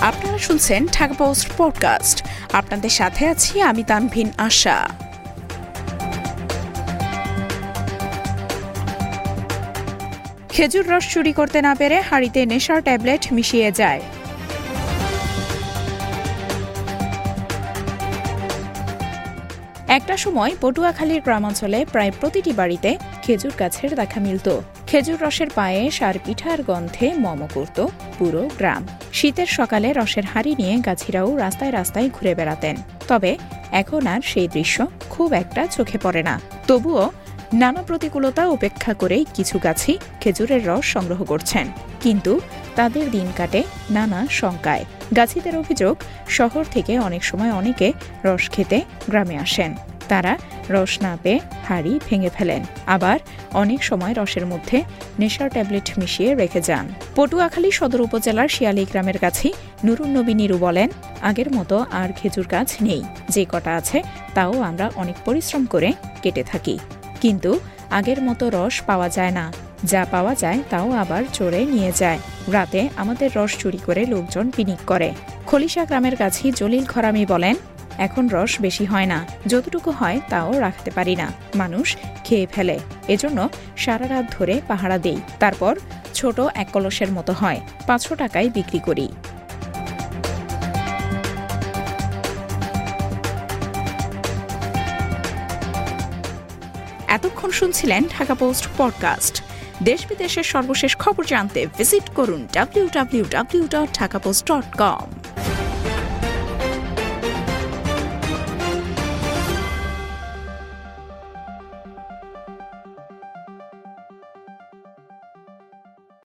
আপনারা শুনছেন Dhaka post podcast. আপনাদের সাথে আছি আমি তানভিন আশা। খেজুর রস চুরি করতে না পেরে হাড়িতে নেশার ট্যাবলেট মিশিয়ে যায়। একটা সময় পটুয়াখালীর গ্রামাঞ্চলে প্রায় প্রতিটি বাড়িতে খেজুর গাছের দেখা মিলত। খেজুর রসের পায়েস আর পিঠার গন্ধে মম করত পুরো গ্রাম। শীতের সকালে রসের হাড়ি নিয়ে গাছিরাও রাস্তায় রাস্তায় ঘুরে বেড়াতেন। তবে এখন আর সেই দৃশ্য খুব একটা চোখে পড়ে না। তবুও নানা প্রতিকূলতা উপেক্ষা করেই কিছু গাছি খেজুরের রস সংগ্রহ করছেন। কিন্তু তাদের দিন কাটে নানা শঙ্কায়। গাছিদের অভিযোগ, শহর থেকে অনেক সময় অনেকে রস খেতে গ্রামে আসেন। তারা রস না পেয়ে হাড়ি ভেঙে ফেলেন। আবার অনেক সময় রসের মধ্যে নেশার ট্যাবলেট মিশিয়ে রেখে যান। পটুয়াখালী সদর উপজেলার শিয়ালি গ্রামের কাছে নুরুন নবী নিরু বলেন, আগের মতো আর খেজুর গাছ নেই। যে কটা আছে তাও আমরা অনেক পরিশ্রম করে কেটে থাকি। কিন্তু আগের মতো রস পাওয়া যায় না। যা পাওয়া যায় তাও আবার চোরে নিয়ে যায়। রাতে আমাদের রস চুরি করে লোকজন পিনিক করে। খলিশা গ্রামের কাছে জলিল খরামি বলেন এখন রস বেশি হয় না। যতটুকু হয় তাও রাখতে পারি না। মানুষ খেয়ে ফেলে। এজন্য সারা রাত ধরে পাহারা দেই। তারপর ছোট এক কলসের মতো হয়। পাঁচশো টাকায় বিক্রি করি। এতক্ষণ শুনছিলেন ঢাকা পোস্ট পডকাস্ট। দেশ বিদেশের সর্বশেষ খবর জানতে ভিজিট করুন W W W dot Dhaka post dot com